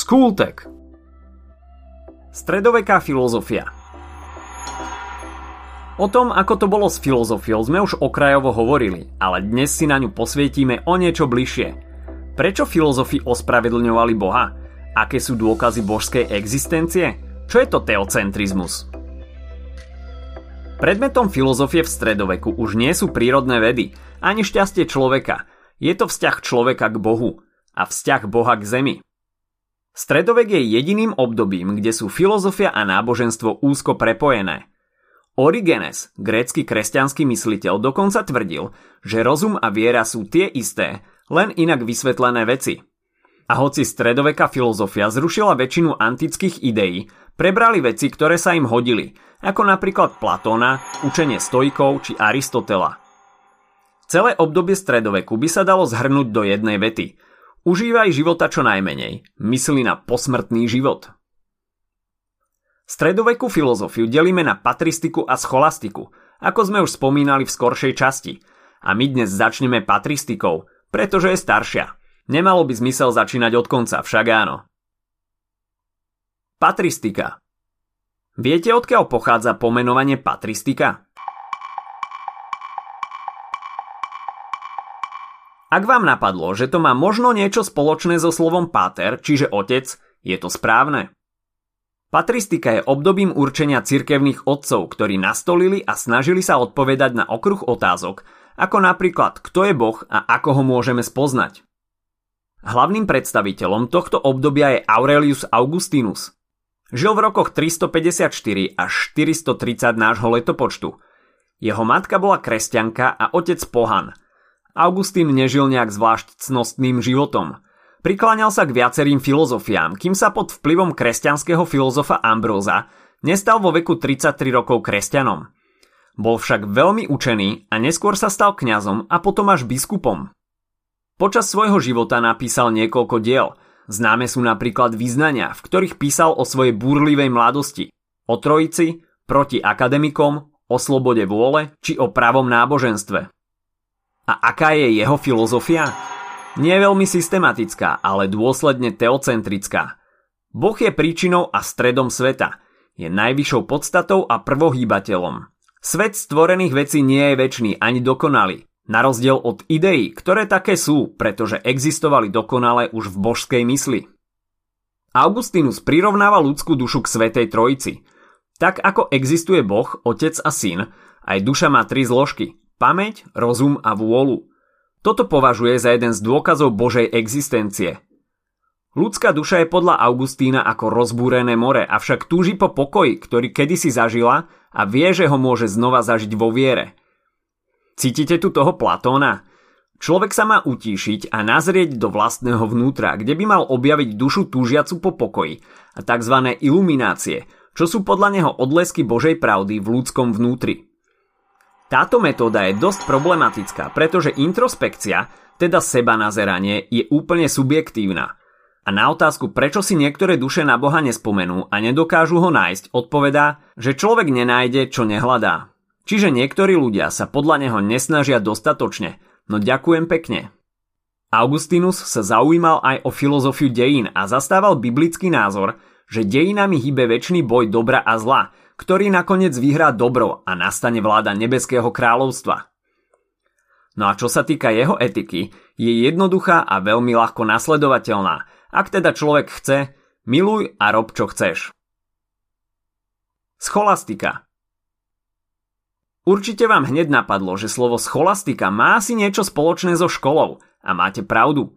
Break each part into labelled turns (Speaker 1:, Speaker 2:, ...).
Speaker 1: Skultek Stredoveká filozofia O tom, ako to bolo s filozofiou, sme už okrajovo hovorili, ale dnes si na ňu posvietime o niečo bližšie. Prečo filozofi ospravedlňovali Boha? Aké sú dôkazy božskej existencie? Čo je to teocentrizmus? Predmetom filozofie v stredoveku už nie sú prírodné vedy, ani šťastie človeka. Je to vzťah človeka k Bohu a vzťah Boha k zemi. Stredovek je jediným obdobím, kde sú filozofia a náboženstvo úzko prepojené – Origenes, grécky kresťanský mysliteľ, dokonca tvrdil, že rozum a viera sú tie isté, len inak vysvetlené veci. A hoci stredoveká filozofia zrušila väčšinu antických ideí, prebrali veci, ktoré sa im hodili, ako napríklad Platóna, učenie stojkov či Aristotela. Celé obdobie stredoveku by sa dalo zhrnúť do jednej vety. Užívaj života čo najmenej, mysli na posmrtný život. Stredovekú filozofiu delíme na patristiku a scholastiku, ako sme už spomínali v skoršej časti. A my dnes začneme patristikou, pretože je staršia. Nemalo by zmysel začínať od konca, však áno. Patristika Viete, odkiaľ pochádza pomenovanie patristika? Ak vám napadlo, že to má možno niečo spoločné so slovom pater, čiže otec, je to správne. Patristika je obdobím určenia cirkevných otcov, ktorí nastolili a snažili sa odpovedať na okruh otázok, ako napríklad kto je Boh a ako ho môžeme spoznať. Hlavným predstaviteľom tohto obdobia je Aurelius Augustinus. Žil v rokoch 354 až 430 nášho letopočtu. Jeho matka bola kresťanka a otec pohan. Augustín nežil nejak zvlášť cnostným životom – Prikláňal sa k viacerým filozofiám, kým sa pod vplyvom kresťanského filozofa Ambróza nestal vo veku 33 rokov kresťanom. Bol však veľmi učený a neskôr sa stal kňazom a potom až biskupom. Počas svojho života napísal niekoľko diel. Známe sú napríklad význania, v ktorých písal o svojej búrlivej mladosti, o trojici, proti akademikom, o slobode vôle či o pravom náboženstve. A aká je jeho filozofia? Nie veľmi systematická, ale dôsledne teocentrická. Boh je príčinou a stredom sveta. Je najvyššou podstatou a prvohýbateľom. Svet stvorených vecí nie je väčší ani dokonalý. Na rozdiel od ideí, ktoré také sú, pretože existovali dokonale už v božskej mysli. Augustinus prirovnáva ľudskú dušu k Svetej Trojici. Tak ako existuje Boh, Otec a Syn, aj duša má tri zložky. Pamäť, rozum a vôľu. Toto považuje za jeden z dôkazov Božej existencie. Ľudská duša je podľa Augustína ako rozbúrené more, avšak túži po pokoji, ktorý kedysi zažila a vie, že ho môže znova zažiť vo viere. Cítite tu toho Platóna? Človek sa má utíšiť a nazrieť do vlastného vnútra, kde by mal objaviť dušu túžiacu po pokoji a tzv. iluminácie, čo sú podľa neho odlesky Božej pravdy v ľudskom vnútri. Táto metóda je dosť problematická, pretože introspekcia, teda seba nazeranie, je úplne subjektívna. A na otázku, prečo si niektoré duše na Boha nespomenú a nedokážu ho nájsť, odpovedá, že človek nenájde, čo nehľadá. Čiže niektorí ľudia sa podľa neho nesnažia dostatočne, no ďakujem pekne. Augustinus sa zaujímal aj o filozofiu dejín a zastával biblický názor, že dejinami hýbe väčší boj dobra a zla, ktorý nakoniec vyhrá dobro a nastane vláda nebeského kráľovstva. No a čo sa týka jeho etiky, je jednoduchá a veľmi ľahko nasledovateľná. Ak teda človek chce, miluj a rob čo chceš. Scholastika Určite vám hneď napadlo, že slovo scholastika má asi niečo spoločné so školou a máte pravdu.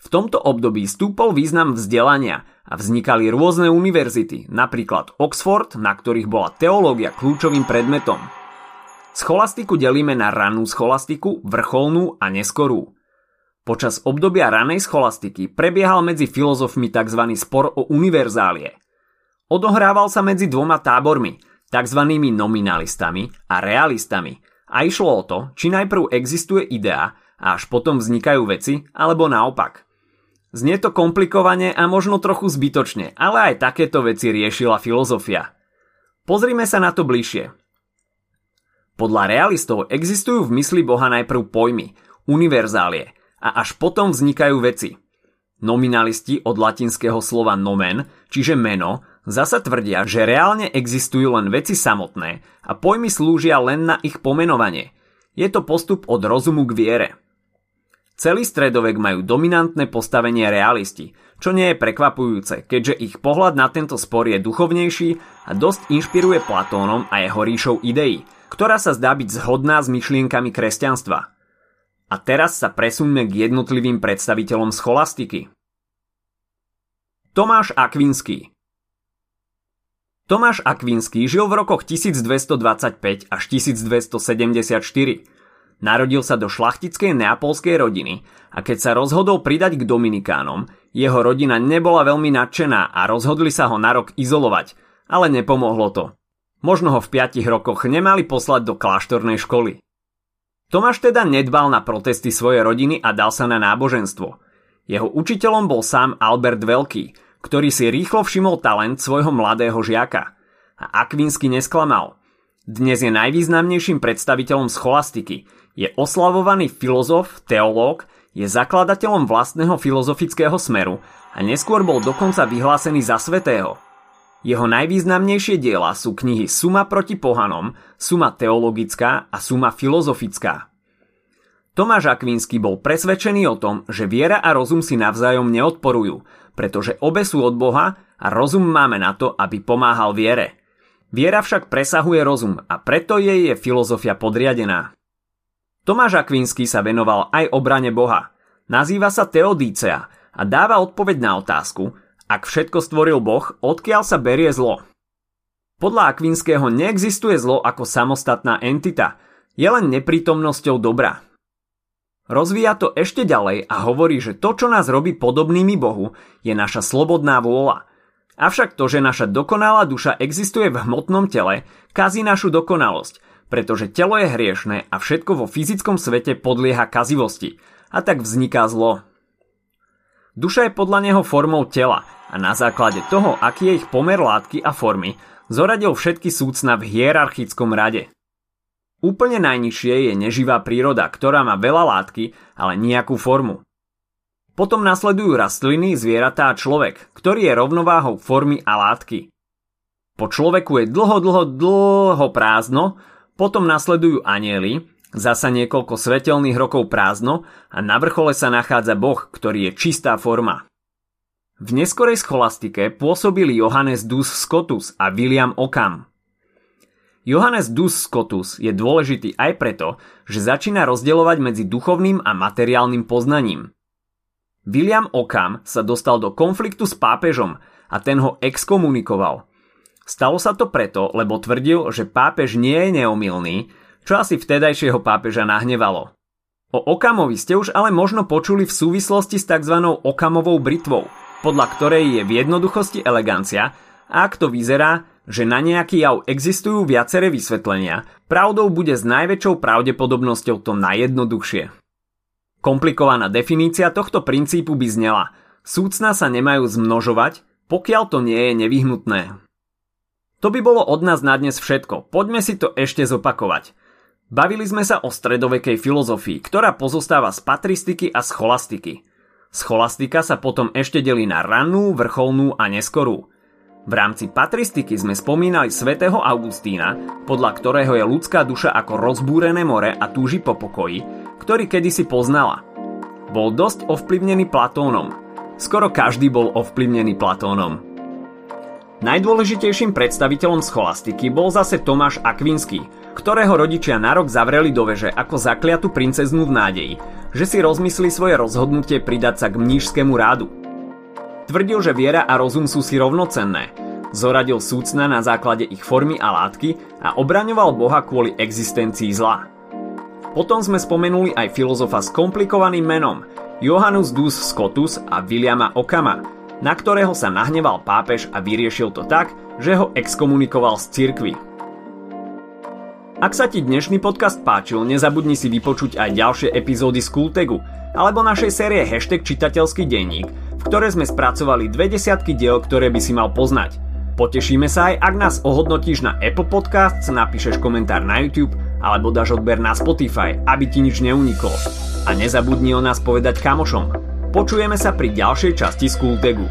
Speaker 1: V tomto období stúpol význam vzdelania a vznikali rôzne univerzity, napríklad Oxford, na ktorých bola teológia kľúčovým predmetom. Scholastiku delíme na ranú scholastiku, vrcholnú a neskorú. Počas obdobia ranej scholastiky prebiehal medzi filozofmi tzv. spor o univerzálie. Odohrával sa medzi dvoma tábormi, tzv. nominalistami a realistami a išlo o to, či najprv existuje idea a až potom vznikajú veci, alebo naopak – Znie to komplikovane a možno trochu zbytočne, ale aj takéto veci riešila filozofia. Pozrime sa na to bližšie. Podľa realistov existujú v mysli Boha najprv pojmy, univerzálie a až potom vznikajú veci. Nominalisti od latinského slova nomen, čiže meno, zasa tvrdia, že reálne existujú len veci samotné a pojmy slúžia len na ich pomenovanie. Je to postup od rozumu k viere. Celý stredovek majú dominantné postavenie realisti, čo nie je prekvapujúce, keďže ich pohľad na tento spor je duchovnejší a dosť inšpiruje Platónom a jeho ríšou ideí, ktorá sa zdá byť zhodná s myšlienkami kresťanstva. A teraz sa presuňme k jednotlivým predstaviteľom scholastiky. Tomáš Akvinský Tomáš Akvinský žil v rokoch 1225 až 1274. Narodil sa do šlachtickej neapolskej rodiny a keď sa rozhodol pridať k Dominikánom, jeho rodina nebola veľmi nadšená a rozhodli sa ho na rok izolovať, ale nepomohlo to. Možno ho v 5 rokoch nemali poslať do kláštornej školy. Tomáš teda nedbal na protesty svojej rodiny a dal sa na náboženstvo. Jeho učiteľom bol sám Albert Veľký, ktorý si rýchlo všimol talent svojho mladého žiaka. A Akvinsky nesklamal. Dnes je najvýznamnejším predstaviteľom scholastiky, je oslavovaný filozof, teológ, je zakladateľom vlastného filozofického smeru a neskôr bol dokonca vyhlásený za svetého – jeho najvýznamnejšie diela sú knihy Suma proti pohanom, Suma teologická a Suma filozofická. Tomáš Akvínsky bol presvedčený o tom, že viera a rozum si navzájom neodporujú, pretože obe sú od Boha a rozum máme na to, aby pomáhal viere. Viera však presahuje rozum a preto jej je filozofia podriadená. Tomáš Akvínsky sa venoval aj obrane Boha. Nazýva sa Teodícea a dáva odpoveď na otázku, ak všetko stvoril Boh, odkiaľ sa berie zlo? Podľa Akvinského neexistuje zlo ako samostatná entita, je len neprítomnosťou dobra. Rozvíja to ešte ďalej a hovorí, že to, čo nás robí podobnými Bohu, je naša slobodná vôľa. Avšak to, že naša dokonalá duša existuje v hmotnom tele, kazí našu dokonalosť, pretože telo je hriešne a všetko vo fyzickom svete podlieha kazivosti a tak vzniká zlo. Duša je podľa neho formou tela a na základe toho, aký je ich pomer látky a formy, zoradil všetky súcna v hierarchickom rade. Úplne najnižšie je neživá príroda, ktorá má veľa látky, ale nejakú formu. Potom nasledujú rastliny, zvieratá a človek, ktorý je rovnováhou formy a látky. Po človeku je dlho, dlho, dlho prázdno, potom nasledujú anieli, zasa niekoľko svetelných rokov prázdno a na vrchole sa nachádza Boh, ktorý je čistá forma. V neskorej scholastike pôsobili Johannes Dus Scotus a William Ockham. Johannes Dus Scotus je dôležitý aj preto, že začína rozdeľovať medzi duchovným a materiálnym poznaním. William Ockham sa dostal do konfliktu s pápežom a ten ho exkomunikoval. Stalo sa to preto, lebo tvrdil, že pápež nie je neomilný, čo asi vtedajšieho pápeža nahnevalo. O Okamovi ste už ale možno počuli v súvislosti s tzv. Okamovou britvou – podľa ktorej je v jednoduchosti elegancia a ak to vyzerá, že na nejaký jav existujú viaceré vysvetlenia, pravdou bude s najväčšou pravdepodobnosťou to najjednoduchšie. Komplikovaná definícia tohto princípu by znela súcna sa nemajú zmnožovať, pokiaľ to nie je nevyhnutné. To by bolo od nás na dnes všetko, poďme si to ešte zopakovať. Bavili sme sa o stredovekej filozofii, ktorá pozostáva z patristiky a scholastiky – Scholastika sa potom ešte delí na rannú, vrcholnú a neskorú. V rámci patristiky sme spomínali svätého Augustína, podľa ktorého je ľudská duša ako rozbúrené more a túži po pokoji, ktorý kedysi poznala. Bol dosť ovplyvnený Platónom. Skoro každý bol ovplyvnený Platónom. Najdôležitejším predstaviteľom scholastiky bol zase Tomáš Akvinský, ktorého rodičia na rok zavreli do veže ako zakliatú princeznú v nádeji, že si rozmyslí svoje rozhodnutie pridať sa k mnížskému rádu. Tvrdil, že viera a rozum sú si rovnocenné. Zoradil súcna na základe ich formy a látky a obraňoval Boha kvôli existencii zla. Potom sme spomenuli aj filozofa s komplikovaným menom Johannes Dus Scotus a Williama Okama, na ktorého sa nahneval pápež a vyriešil to tak, že ho exkomunikoval z cirkvy. Ak sa ti dnešný podcast páčil, nezabudni si vypočuť aj ďalšie epizódy z Kultegu alebo našej série Hashtag čitateľský denník, v ktoré sme spracovali dve desiatky diel, ktoré by si mal poznať. Potešíme sa aj, ak nás ohodnotíš na Apple Podcasts, napíšeš komentár na YouTube alebo dáš odber na Spotify, aby ti nič neuniklo. A nezabudni o nás povedať kamošom. Počujeme sa pri ďalšej časti Skultegu.